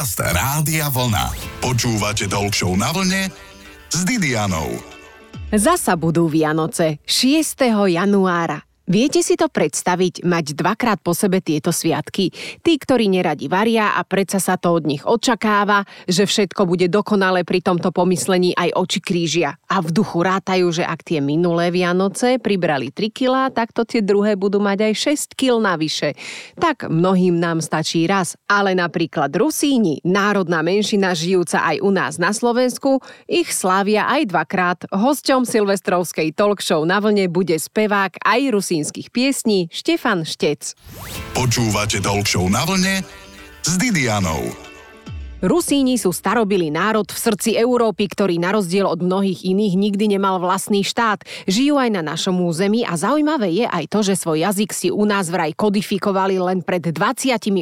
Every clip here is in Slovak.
Podcast Rádia Vlna. Počúvate Talk Show na vlne s Didianou. Zasa budú Vianoce 6. januára. Viete si to predstaviť, mať dvakrát po sebe tieto sviatky? Tí, ktorí neradi varia a predsa sa to od nich očakáva, že všetko bude dokonale pri tomto pomyslení aj oči krížia. A v duchu rátajú, že ak tie minulé Vianoce pribrali 3 kg, tak to tie druhé budú mať aj 6 kg navyše. Tak mnohým nám stačí raz, ale napríklad Rusíni, národná menšina žijúca aj u nás na Slovensku, ich slávia aj dvakrát. Hosťom silvestrovskej talk na vlne bude spevák aj Rusín slovenských piesní Štefan Štec. Počúvate Show na vlne s Didianou. Rusíni sú starobilý národ v srdci Európy, ktorý na rozdiel od mnohých iných nikdy nemal vlastný štát. Žijú aj na našom území a zaujímavé je aj to, že svoj jazyk si u nás vraj kodifikovali len pred 28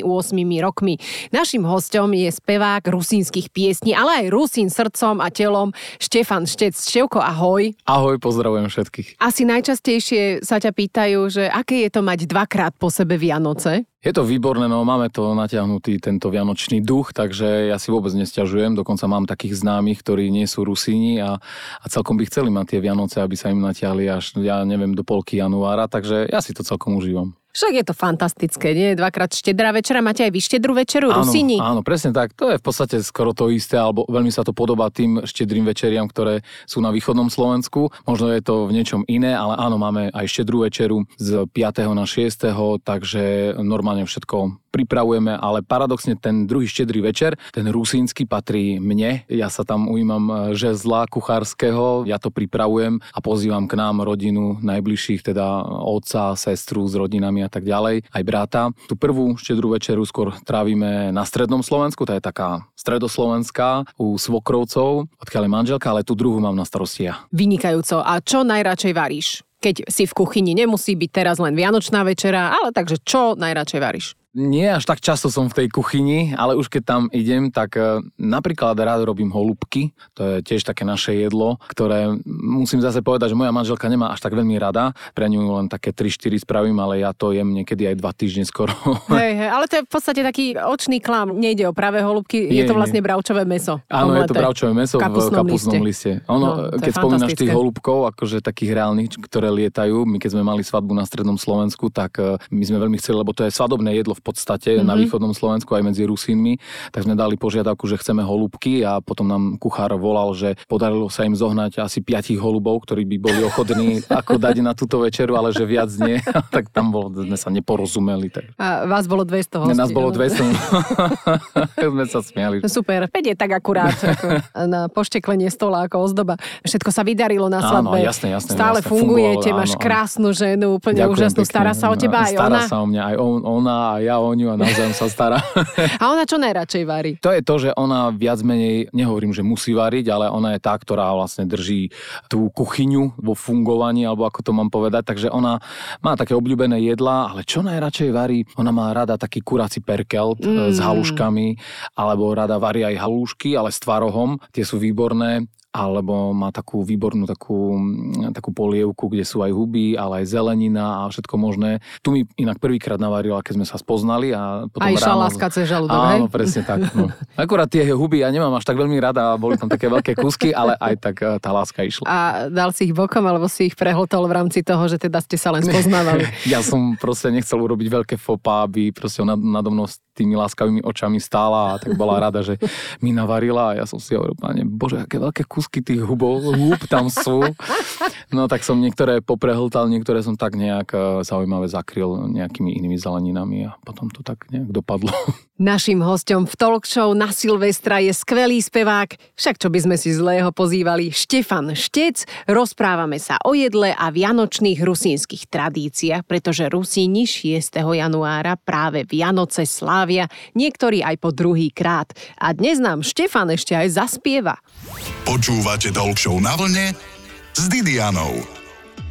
rokmi. Našim hostom je spevák rusínskych piesní, ale aj Rusín srdcom a telom Štefan Štec. Števko, ahoj. Ahoj, pozdravujem všetkých. Asi najčastejšie sa ťa pýtajú, že aké je to mať dvakrát po sebe Vianoce? Je to výborné, no máme to natiahnutý tento vianočný duch, takže ja si vôbec nesťažujem, dokonca mám takých známych, ktorí nie sú Rusíni a, a celkom by chceli mať tie Vianoce, aby sa im natiahli až, ja neviem, do polky januára, takže ja si to celkom užívam. Však je to fantastické, nie? Dvakrát štedrá večera, máte aj vy štedrú večeru, áno, Rusini? Áno, presne tak. To je v podstate skoro to isté, alebo veľmi sa to podobá tým štedrým večeriam, ktoré sú na východnom Slovensku. Možno je to v niečom iné, ale áno, máme aj štedrú večeru z 5. na 6. takže normálne všetko pripravujeme, ale paradoxne ten druhý štedrý večer, ten rusínsky patrí mne. Ja sa tam ujímam e, žezla kuchárskeho, ja to pripravujem a pozývam k nám rodinu najbližších, teda otca, sestru s rodinami a tak ďalej, aj brata. Tú prvú štedrú večeru skôr trávime na strednom Slovensku, tá je taká stredoslovenská u svokrovcov, odkiaľ je manželka, ale tú druhú mám na starosti ja. Vynikajúco. A čo najradšej varíš? keď si v kuchyni nemusí byť teraz len Vianočná večera, ale takže čo najradšej varíš? Nie až tak často som v tej kuchyni, ale už keď tam idem, tak e, napríklad rád robím holubky. To je tiež také naše jedlo, ktoré musím zase povedať, že moja manželka nemá až tak veľmi rada. Pre ňu len také 3-4 spravím, ale ja to jem niekedy aj 2 týždne skoro. Hej, hej, ale to je v podstate taký očný klam. Nejde o pravé holubky, je, je to vlastne bravčové meso. Áno, je to bravčové meso v kapusnom liste. liste. Ono, no, keď spomínaš tých holubkov, akože takých reálnych, ktoré lietajú, my keď sme mali svadbu na strednom Slovensku, tak e, my sme veľmi chceli, lebo to je svadobné jedlo v podstate mm-hmm. na mhm. východnom Slovensku aj medzi Rusínmi, tak sme dali požiadavku, že chceme holubky a potom nám kuchár volal, že podarilo sa im zohnať asi 5 holubov, ktorí by boli ochotní ako dať na túto večeru, ale že viac nie, tak tam bol, sme sa neporozumeli. Tak. A vás bolo 200 hostí. Nás bolo 200. sme sa smiali. Super, 5 je tak akurát ako na pošteklenie stola ako ozdoba. Všetko sa vydarilo na svadbe. Áno, jasne, jasne. Stále jasne, fungujete, máš krásnu ženu, úplne Ďakujem úžasnú. Pekne. Stará sa o teba aj stará ona? Stará sa o mňa aj on, ona a ja o ňu a naozaj sa stará. a ona čo najradšej varí? To je to, že ona viac menej, nehovorím, že musí variť, ale ona je tá, ktorá vlastne drží tú kuchyňu vo fungovaní, alebo ako to mám povedať. Takže ona má také obľúbené jedlá, ale čo najradšej varí? Ona má rada taký kurací perkelt mm. s haluškami, alebo rada varí aj halúšky, ale s tvarohom. Tie sú výborné alebo má takú výbornú takú, takú polievku, kde sú aj huby, ale aj zelenina a všetko možné. Tu mi inak prvýkrát navarila, keď sme sa spoznali a potom a išla ráno... láska cez žalúdok, Áno, hej? presne tak. No. Akurát tie huby ja nemám až tak veľmi rada, boli tam také veľké kusky, ale aj tak eh, tá láska išla. A dal si ich bokom, alebo si ich prehltol v rámci toho, že teda ste sa len spoznávali? ja som proste nechcel urobiť veľké fopa, aby proste nad, nado mnou tými láskavými očami stála a tak bola rada, že mi navarila a ja som si hovoril, pane Bože, aké veľké kusky tých hubov, húb tam sú. No tak som niektoré poprehltal, niektoré som tak nejak eh, zaujímavé zakryl nejakými inými zeleninami a potom to tak nejak dopadlo. Naším hostom v talk show na Silvestra je skvelý spevák, však čo by sme si zlého pozývali, Štefan Štec. Rozprávame sa o jedle a vianočných rusínskych tradíciách, pretože Rusíni 6. januára práve Vianoce slávia, niektorí aj po druhý krát. A dnes nám Štefan ešte aj zaspieva. Počúvate talk na vlne s Didianou.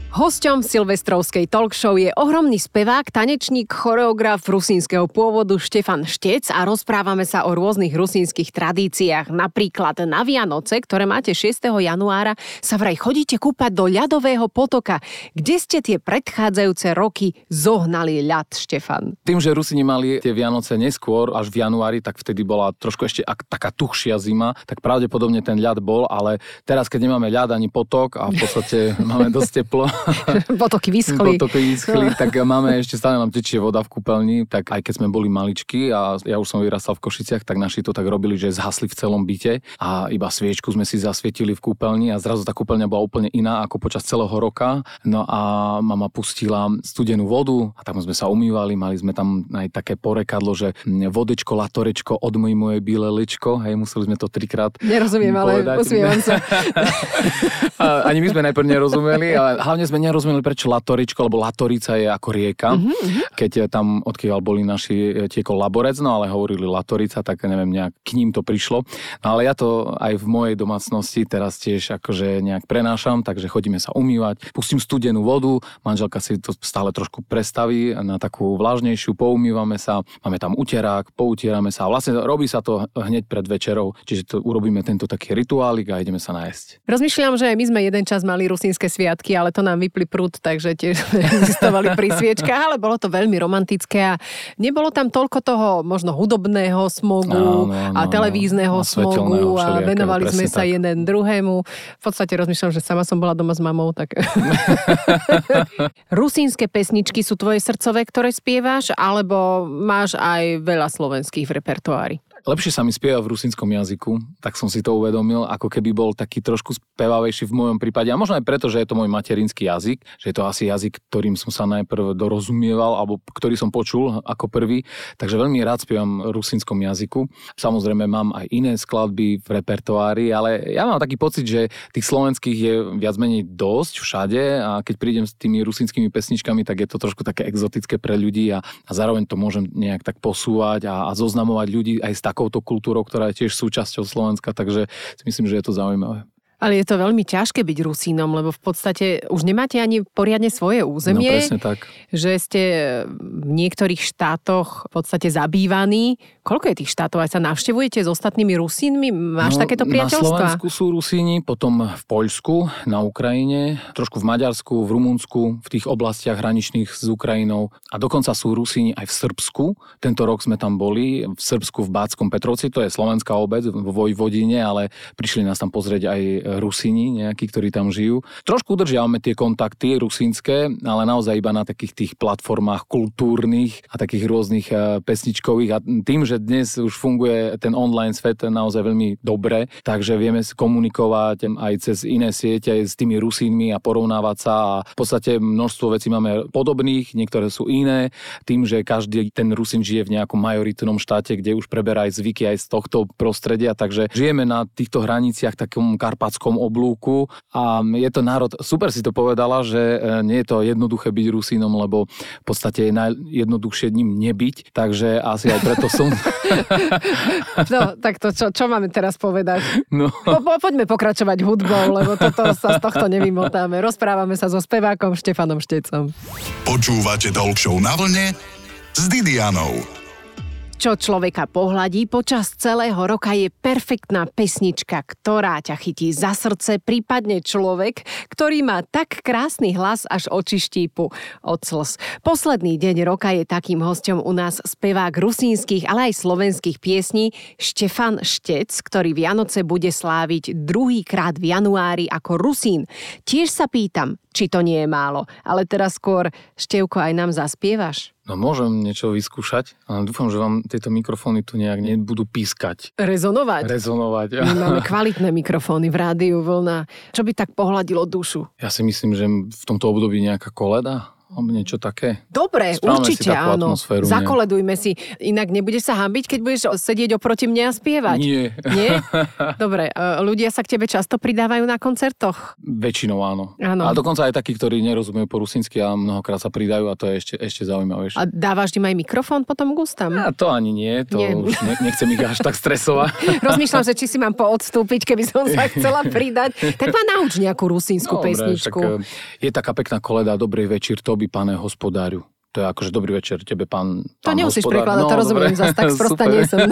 Hosťom Silvestrovskej talk show je ohromný spevák, tanečník, choreograf rusínskeho pôvodu Štefan Štec a rozprávame sa o rôznych rusínskych tradíciách. Napríklad na Vianoce, ktoré máte 6. januára, sa vraj chodíte kúpať do ľadového potoka. Kde ste tie predchádzajúce roky zohnali ľad, Štefan? Tým, že Rusini mali tie Vianoce neskôr, až v januári, tak vtedy bola trošku ešte ak, taká tuchšia zima, tak pravdepodobne ten ľad bol, ale teraz, keď nemáme ľad ani potok a v podstate máme dosť teplo, Potoky vyschli. Potoky vyschli, tak máme ešte stále nám tečie voda v kúpeľni, tak aj keď sme boli maličky a ja už som vyrastal v Košiciach, tak naši to tak robili, že zhasli v celom byte a iba sviečku sme si zasvietili v kúpeľni a zrazu tá kúpeľňa bola úplne iná ako počas celého roka. No a mama pustila studenú vodu a tam sme sa umývali, mali sme tam aj také porekadlo, že vodečko, latorečko, odmoj moje biele lečko, hej, museli sme to trikrát Nerozumiem, ale usmievam sa. Ani my sme najprv nerozumeli, ale hlavne sme nerozumeli, prečo Latoričko, lebo Latorica je ako rieka. Uh-huh. Keď tam, odkiaľ boli naši, e, tiekol Laborec, no ale hovorili Latorica, tak neviem, nejak k ním to prišlo. No ale ja to aj v mojej domácnosti teraz tiež akože nejak prenášam, takže chodíme sa umývať, pustím studenú vodu, manželka si to stále trošku prestaví na takú vlažnejšiu, poumývame sa, máme tam uterák, poutierame sa a vlastne robí sa to hneď pred večerou, čiže to urobíme tento taký rituálik a ideme sa nájsť. Rozmýšľam, že my sme jeden čas mali rusínske sviatky, ale to nám vypli prúd, takže tiež existovali pri sviečkách, ale bolo to veľmi romantické a nebolo tam toľko toho možno hudobného smogu áno, áno, a televízneho smogu a venovali sme sa tak. jeden druhému. V podstate rozmýšľam, že sama som bola doma s mamou, tak... Rusínske pesničky sú tvoje srdcové, ktoré spievaš, alebo máš aj veľa slovenských v repertoári? Lepšie sa mi spieva v rusínskom jazyku, tak som si to uvedomil, ako keby bol taký trošku spevavejší v mojom prípade. A možno aj preto, že je to môj materinský jazyk, že je to asi jazyk, ktorým som sa najprv dorozumieval, alebo ktorý som počul ako prvý. Takže veľmi rád spievam v rusínskom jazyku. Samozrejme mám aj iné skladby v repertoári, ale ja mám taký pocit, že tých slovenských je viac menej dosť všade a keď prídem s tými rusínskymi pesničkami, tak je to trošku také exotické pre ľudí a, a zároveň to môžem nejak tak posúvať a, a zoznamovať ľudí aj s tak takouto kultúrou, ktorá je tiež súčasťou Slovenska, takže si myslím, že je to zaujímavé. Ale je to veľmi ťažké byť Rusínom, lebo v podstate už nemáte ani poriadne svoje územie. No presne tak. Že ste v niektorých štátoch v podstate zabývaní. Koľko je tých štátov? Aj sa navštevujete s ostatnými Rusínmi? Máš no, takéto priateľstva? Na Slovensku sú Rusíni, potom v Poľsku, na Ukrajine, trošku v Maďarsku, v Rumunsku, v tých oblastiach hraničných s Ukrajinou. A dokonca sú Rusíni aj v Srbsku. Tento rok sme tam boli, v Srbsku v Báckom Petrovci, to je slovenská obec vo Vojvodine, ale prišli nás tam pozrieť aj Rusini nejakí, ktorí tam žijú. Trošku udržiavame tie kontakty rusínske, ale naozaj iba na takých tých platformách kultúrnych a takých rôznych e, pesničkových. A tým, že dnes už funguje ten online svet naozaj veľmi dobre, takže vieme komunikovať aj cez iné siete s tými Rusínmi a porovnávať sa a v podstate množstvo vecí máme podobných, niektoré sú iné, tým, že každý ten Rusín žije v nejakom majoritnom štáte, kde už preberá aj zvyky aj z tohto prostredia, takže žijeme na týchto hraniciach takom karpatskom arabskom oblúku a je to národ, super si to povedala, že e, nie je to jednoduché byť Rusínom, lebo v podstate je najjednoduchšie ním nebyť, takže asi aj preto som... no, tak to čo, čo máme teraz povedať? No. Po, po, poďme pokračovať hudbou, lebo toto sa z tohto nevymotáme. Rozprávame sa so spevákom Štefanom Štecom. Počúvate Talk na vlne s Didianou čo človeka pohľadí počas celého roka je perfektná pesnička, ktorá ťa chytí za srdce, prípadne človek, ktorý má tak krásny hlas až oči štípu od slz. Posledný deň roka je takým hostom u nás spevák rusínskych, ale aj slovenských piesní Štefan Štec, ktorý Vianoce bude sláviť druhýkrát v januári ako Rusín. Tiež sa pýtam, či to nie je málo, ale teraz skôr Števko aj nám zaspievaš? No môžem niečo vyskúšať, ale dúfam, že vám tieto mikrofóny tu nejak nebudú pískať. Rezonovať? Rezonovať. My máme kvalitné mikrofóny v rádiu vlna. Čo by tak pohľadilo dušu? Ja si myslím, že v tomto období nejaká koleda niečo také. Dobre, Správame si určite takú áno. atmosféru, nie? Zakoledujme si. Inak nebudeš sa hambiť, keď budeš sedieť oproti mne a spievať. Nie. Nie? Dobre, e, ľudia sa k tebe často pridávajú na koncertoch. Väčšinou áno. Áno. A dokonca aj takí, ktorí nerozumejú po rusinsky a mnohokrát sa pridajú a to je ešte, ešte zaujímavejšie. A dávaš im aj mikrofón potom k ústam? A to ani nie, to Nie. už ne, nechcem ich až tak stresovať. Rozmýšľam, že či si mám poodstúpiť, keby som sa chcela pridať. Tak ma nauč nejakú rusínsku Dobre, pesničku. však, e, je taká pekná koleda Dobrý večer, tobi, pane hospodáriu. To je akože dobrý večer tebe, pán, To pán nemusíš hospodár. prekladať, to rozumiem zase, tak sprosta nie som.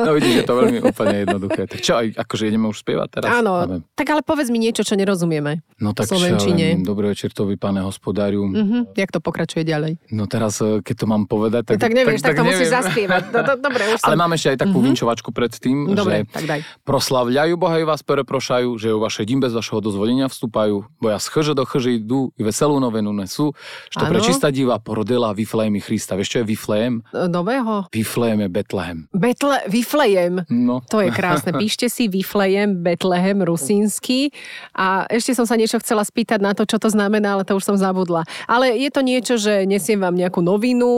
No vidíš, je to veľmi úplne jednoduché. Tak čo, akože ideme už spievať teraz? Áno, Neviem. tak ale povedz mi niečo, čo nerozumieme. No tak slovenčine. čo, dobrý večer tobi, pane hospodáriu. Mhm. Jak to pokračuje ďalej? No teraz, e, keď to mám povedať, tak... Tak, tak nevieš, tak, to musíš neviem. zaspievať. Do, do, dobre, už Ale som... máme ešte aj takú mm-hmm. vinčovačku pred tým, Dobre, že tak daj. proslavľajú Boha i vás pereprošajú, že u vašej dím bez vašeho dozvolenia vstúpajú, bo ja z chrže do chrži idú veselú novenu nesú, što Áno. prečistá diva porodila Viflejmi Krista. Vieš, čo je Viflejem? Nového? Viflejem je Betlehem. Betle, Viflejem. No. To je krásne. Píšte si Viflejem, Betlehem, rusínsky. A ešte som sa niečo chcela spýtať na to, čo to znamená, ale to už som zabudla. Ale je to niečo, že nesiem vám nejakú novinu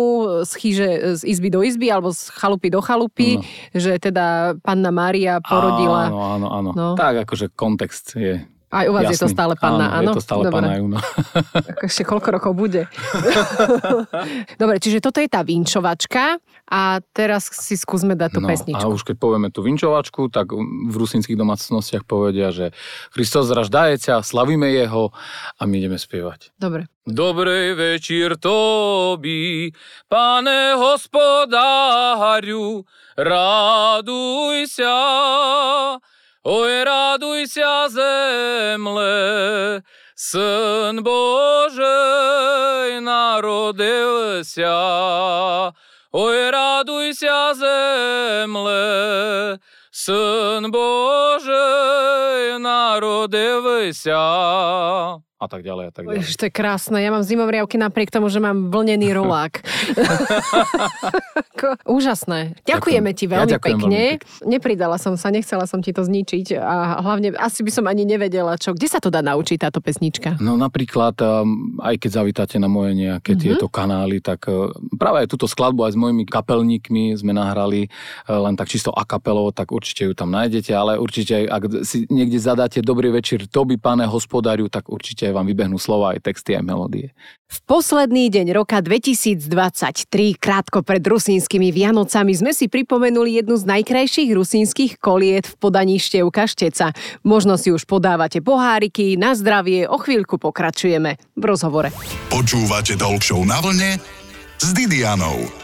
z chyže z izby do izby alebo z chalupy do chalupy, No. že teda panna Mária porodila. Áno, áno, áno. No. Tak akože kontext je aj u vás Jasný. je to stále panna, áno? áno? je to stále Dobre. panna aj u. Ešte koľko rokov bude. Dobre, čiže toto je tá vinčovačka a teraz si skúsme dať tú no, pesničku. A už keď povieme tú vinčovačku, tak v rusinských domácnostiach povedia, že Hristos zraždájeca, slavíme jeho a my ideme spievať. Dobre. Dobrej večer tobi, pane hospodáriu, raduj sa, ой, радуйся, земле, син Божий народився, ой, радуйся, земле, син Божий народився. A tak ďalej, a tak ďalej. Ježiš, to je krásne. Ja mám zimomriavky napriek tomu, že mám vlnený rolák. Úžasné. Ďakujeme ti Ja veľmi ďakujem pekne. veľmi Nepridala som sa, nechcela som ti to zničiť a hlavne asi by som ani nevedela, čo. Kde sa to dá naučiť táto pesnička? No napríklad, um, aj keď zavítate na moje nejaké Mhm. tieto kanály, tak uh, práve aj túto skladbu aj s mojimi kapelníkmi sme nahrali uh, len tak čisto a kapelou, tak určite ju tam nájdete, ale určite ak si niekde zadáte Dobrý večer, Toby, pane hospodáriu, tak určite vám vybehnú slova, aj texty, aj melódie. V posledný deň roka 2023, krátko pred rusínskymi Vianocami, sme si pripomenuli jednu z najkrajších rusínskych koliet v podaní Števka Šteca. Možno si už podávate poháriky, na zdravie, o chvíľku pokračujeme v rozhovore. Počúvate Talk Show na vlne s Didianou.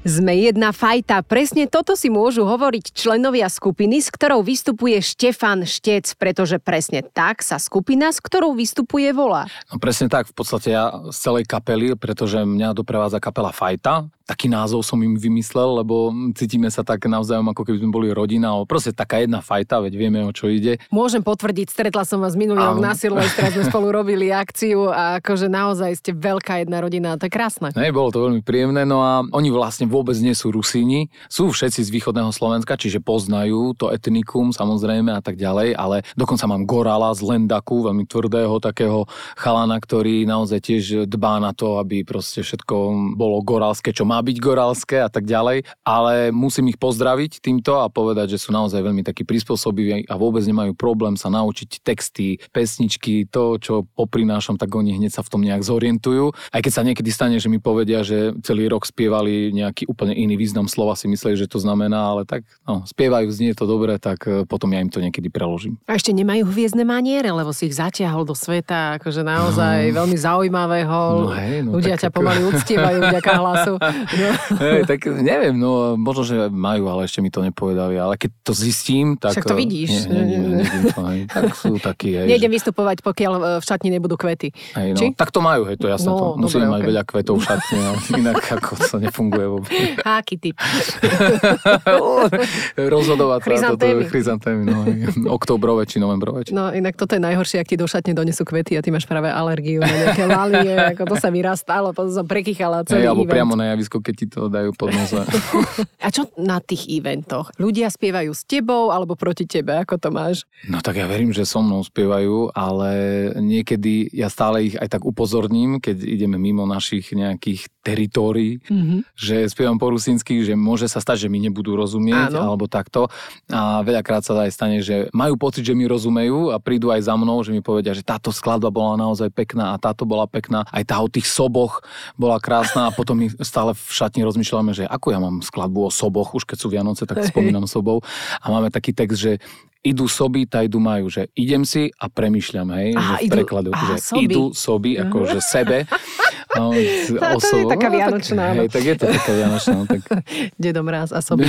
Sme jedna fajta, presne toto si môžu hovoriť členovia skupiny, s ktorou vystupuje Štefan Štec, pretože presne tak sa skupina, s ktorou vystupuje volá. No presne tak, v podstate ja z celej kapely, pretože mňa doprevádza kapela Fajta, taký názov som im vymyslel, lebo cítime sa tak navzájom, ako keby sme boli rodina, proste taká jedna fajta, veď vieme, o čo ide. Môžem potvrdiť, stretla som vás minulý rok na Silvestra, sme spolu robili akciu a akože naozaj ste veľká jedna rodina, to je krásne. Ne, bolo to veľmi príjemné, no a oni vlastne vôbec nie sú Rusíni, sú všetci z východného Slovenska, čiže poznajú to etnikum samozrejme a tak ďalej, ale dokonca mám Gorala z Lendaku, veľmi tvrdého takého chalana, ktorý naozaj tiež dbá na to, aby proste všetko bolo goralské, čo má byť goralské a tak ďalej, ale musím ich pozdraviť týmto a povedať, že sú naozaj veľmi takí prispôsobiví a vôbec nemajú problém sa naučiť texty, pesničky, to, čo poprinášam, tak oni hneď sa v tom nejak zorientujú. Aj keď sa niekedy stane, že mi povedia, že celý rok spievali nejaký úplne iný význam slova, si mysleli, že to znamená, ale tak no, spievajú, znie to dobre, tak e, potom ja im to niekedy preložím. A ešte nemajú hviezdne maniere, lebo si ich zatiahol do sveta, akože naozaj veľmi zaujímavého. No hej, no Ľudia ťa tak ako- pomaly uctievajú vďaka hlasu. No. Hej, tak neviem, no možno, že majú, ale ešte mi to nepovedali. Ale keď to zistím, tak... Však to e, vidíš. Nie, nie, nie, nevidím to, hej. Tak sú takí, hej, Nejdem že, vystupovať, pokiaľ e, v šatni nebudú kvety. hej, no, Či? tak to majú, hej, to jasné. No, to, musíme dobre, mať okej. veľa kvetov v šatni, ale inak ako to nefunguje vôbec. Aký typ? Rozhodovať Chryzantémy. chryzantémy, no, oktobrové či novembrové. Či... No inak toto je najhoršie, ak ti do šatne donesú kvety a ty máš práve alergiu na nejaké lalie, ako to sa mi raz stalo, potom som prekýchala celý Hej, alebo event. priamo na javisku blízko, keď ti to dajú pod noze. A čo na tých eventoch? Ľudia spievajú s tebou alebo proti tebe? Ako to máš? No tak ja verím, že so mnou spievajú, ale niekedy ja stále ich aj tak upozorním, keď ideme mimo našich nejakých teritórií, mm-hmm. že spievam po rusínsky, že môže sa stať, že mi nebudú rozumieť Áno. alebo takto. A veľakrát sa aj stane, že majú pocit, že mi rozumejú a prídu aj za mnou, že mi povedia, že táto skladba bola naozaj pekná a táto bola pekná. Aj tá o tých soboch bola krásna a potom my stále v šatni rozmýšľame, že ako ja mám skladbu o soboch, už keď sú Vianoce, tak spomínam sobou. A máme taký text, že idú soby, tajdu majú, že idem si a premyšľam, hej, aha, že v idú, prekladu, aha, že soby. idú soby, ako že sebe. No, to, to je taká vianočná. No, tak, hej, tak je to taká vianočná. No, tak... Dedo mráz a soby.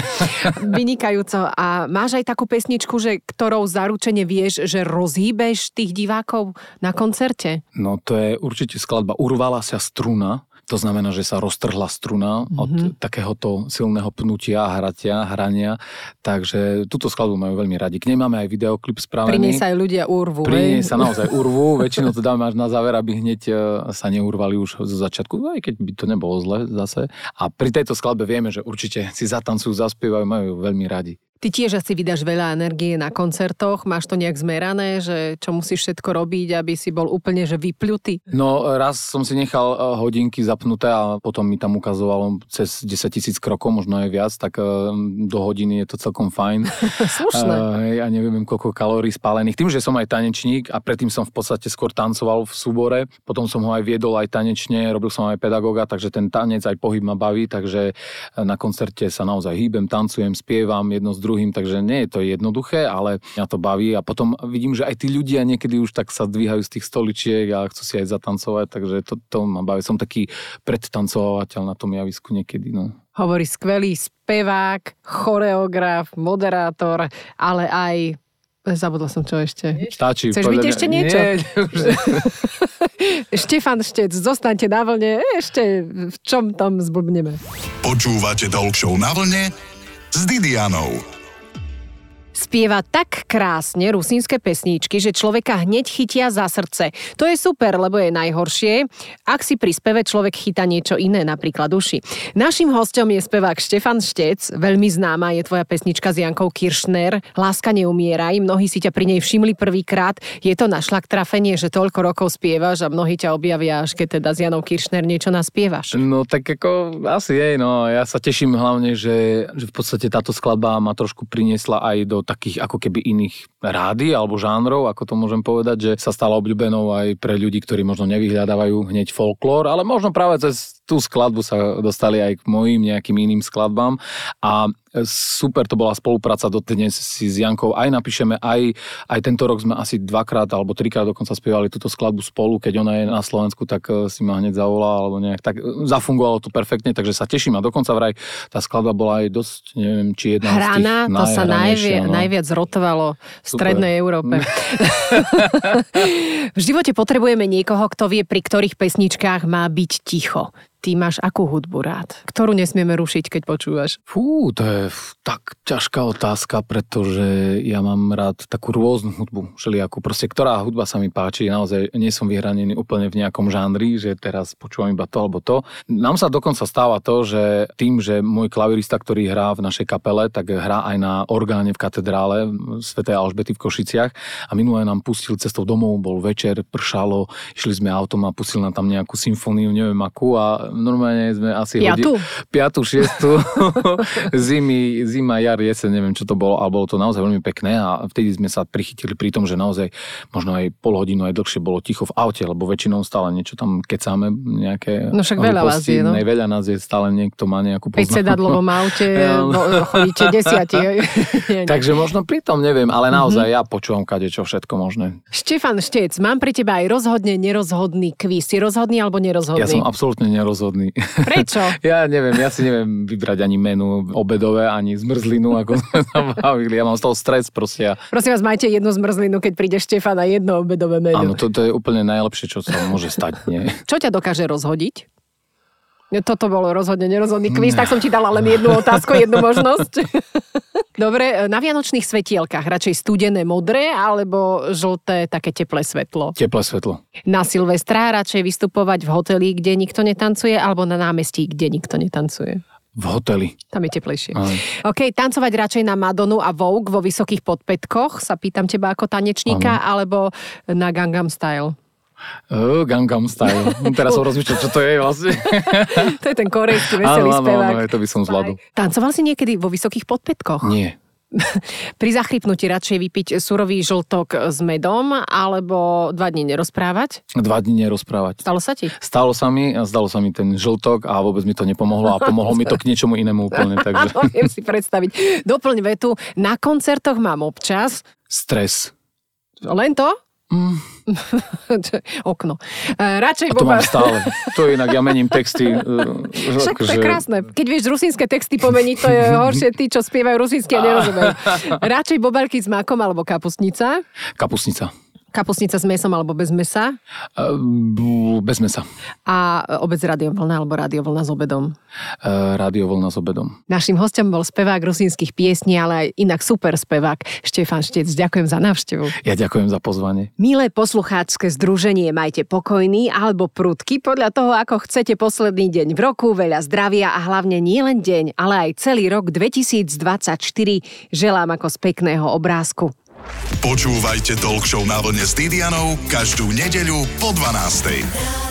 Vynikajúco. A máš aj takú pesničku, že ktorou zaručene vieš, že rozhýbeš tých divákov na koncerte? No to je určite skladba Urvala sa struna to znamená, že sa roztrhla struna mm-hmm. od mhm. takéhoto silného pnutia, hratia, hrania. Takže túto skladbu majú veľmi radi. K nej máme aj videoklip spravený. Pri nej sa aj ľudia urvú. Pri nej sa naozaj urvú. Väčšinou to dáme až na záver, aby hneď e, sa neurvali už zo začiatku, aj keď by to nebolo zle zase. A pri tejto skladbe vieme, že určite si zatancujú, zaspievajú, majú veľmi radi. Ty tiež asi vydáš veľa energie na koncertoch, máš to nejak zmerané, že čo musíš všetko robiť, aby si bol úplne že vypľutý? No raz som si nechal eh, hodinky zapnuté a potom mi tam ukazovalo cez 10 tisíc krokov, možno aj viac, tak eh, do hodiny je to celkom fajn. Slušné. Ja neviem, koľko kalórií spálených. Tým, že som aj tanečník a predtým som v podstate skôr tancoval v súbore, potom som ho aj viedol aj tanečne, robil som aj pedagoga, takže ten tanec aj pohyb ma baví, takže eh, na koncerte sa naozaj hýbem, tancujem, spievam jedno z druhým druhým, takže nie je to jednoduché, ale mňa to baví a potom vidím, že aj tí ľudia niekedy už tak sa dvíhajú z tých stoličiek a chcú si aj zatancovať, takže to, to ma baví. Som taký predtancovateľ na tom javisku niekedy. No. Hovorí skvelý spevák, choreograf, moderátor, ale aj Zabudla som čo ešte. Stačí. Chceš byť ešte niečo? Nie, Štefan Štec, zostaňte na vlne. Ešte v čom tam zblbneme? Počúvate Talk na vlne s Didianou. Spieva tak krásne rusínske pesníčky, že človeka hneď chytia za srdce. To je super, lebo je najhoršie, ak si pri speve človek chytá niečo iné, napríklad uši. Našim hostom je spevák Štefan Štec, veľmi známa je tvoja pesnička s Jankou Kiršner, Láska neumieraj, mnohí si ťa pri nej všimli prvýkrát. Je to na šlak trafenie, že toľko rokov spievaš a mnohí ťa objavia, až keď teda s Janou Kiršner niečo naspievaš. No tak ako asi jej, no ja sa teším hlavne, že, že v podstate táto skladba ma trošku priniesla aj do takých ako keby iných rády alebo žánrov, ako to môžem povedať, že sa stala obľúbenou aj pre ľudí, ktorí možno nevyhľadávajú hneď folklór, ale možno práve cez tú skladbu sa dostali aj k mojim nejakým iným skladbám a super to bola spolupráca dnes si s Jankou aj napíšeme, aj, aj tento rok sme asi dvakrát alebo trikrát dokonca spievali túto skladbu spolu, keď ona je na Slovensku, tak eh, si ma hneď zavolá alebo nejak tak eh, zafungovalo to perfektne, takže sa teším a dokonca vraj tá skladba bola aj dosť, neviem, či jedna Hrana, z tých to sa najvi- no. najviac rotovalo v strednej Európe. v živote potrebujeme niekoho, kto vie, pri ktorých pesničkách má byť ticho. Ty máš akú hudbu rád? Ktorú nesmieme rušiť, keď počúvaš? Fú, to je tak ťažká otázka, pretože ja mám rád takú rôznu hudbu, všelijakú. Proste, ktorá hudba sa mi páči, naozaj nie som vyhranený úplne v nejakom žánri, že teraz počúvam iba to alebo to. Nám sa dokonca stáva to, že tým, že môj klavirista, ktorý hrá v našej kapele, tak hrá aj na orgáne v katedrále Svetej Alžbety v Košiciach a minulé nám pustil cestou domov, bol večer, pršalo, išli sme autom a pustil nám tam nejakú symfóniu, neviem akú a normálne sme asi Piatu? Hodili, piatu, šiestu, zimy, zima, jar, jeseň, neviem čo to bolo, ale bolo to naozaj veľmi pekné a vtedy sme sa prichytili pri tom, že naozaj možno aj pol hodinu aj dlhšie bolo ticho v aute, lebo väčšinou stále niečo tam kecáme, nejaké... No však veľa vás je, no. Veľa nás je, stále niekto má nejakú poznanú. sedadlovom aute, no, chodíte desiati. Takže možno pri tom neviem, ale naozaj mm-hmm. ja počúvam kade čo všetko možné. Štefan Štec, mám pri teba aj rozhodne nerozhodný kvíz. Si rozhodný alebo nerozhodný? Ja som absolútne nerozhodný rozhodný. Prečo? ja neviem, ja si neviem vybrať ani menu obedové, ani zmrzlinu, ako sme sa bavili. Ja mám z toho stres proste. Prosím vás, majte jednu zmrzlinu, keď príde Štefan a jedno obedové menu. Áno, to, to je úplne najlepšie, čo sa môže stať. Nie? Čo ťa dokáže rozhodiť? Toto bolo rozhodne nerozhodný kvíz, tak som ti dala len jednu otázku, jednu možnosť. Dobre, na vianočných svetielkach radšej studené modré alebo žlté také teplé svetlo? Teplé svetlo. Na Silvestra radšej vystupovať v hoteli, kde nikto netancuje alebo na námestí, kde nikto netancuje? V hoteli. Tam je teplejšie. Aj. OK, tancovať radšej na Madonu a Vogue vo vysokých podpätkoch, sa pýtam teba ako tanečníka, alebo na Gangnam Style? Uh, Gangnam Style. Teraz som rozmýšľal, čo to je vlastne. To je ten korejský Áno, veselý áno, spevák. áno, to by som zvládol. Tancoval si niekedy vo vysokých podpätkoch? Nie. Pri zachrypnutí radšej vypiť surový žltok s medom alebo dva dní nerozprávať? Dva dní nerozprávať. Stalo sa ti? Stalo sa mi, a zdalo sa mi ten žltok a vôbec mi to nepomohlo a pomohlo mi to k niečomu inému úplne. Takže Áno, viem si predstaviť. Doplň vetu. Na koncertoch mám občas stres. len to? Mm. Okno. E, Radšej A to Boba... mám stále. To je inak, ja mením texty. uh, Však to je akože- krásne. Keď vieš rusínske texty pomeniť, to je horšie tí, čo spievajú rusínsky a nerozumejú. Radšej bobarky s makom alebo kapustnica? Kapusnica. S mesom alebo bez mesa? Uh, bez mesa. A obec radiovlna alebo radiovlna s obedom? Uh, Rádiovlna s obedom. Našim hostom bol spevák rusínskych piesní, ale aj inak super spevák Štefan Štec. Ďakujem za návštevu. Ja ďakujem za pozvanie. Milé poslucháčske združenie, majte pokojný alebo prudky podľa toho, ako chcete posledný deň v roku, veľa zdravia a hlavne nie len deň, ale aj celý rok 2024 želám ako z pekného obrázku. Počúvajte Talk Show na vlne s Didianou každú nedeľu po 12.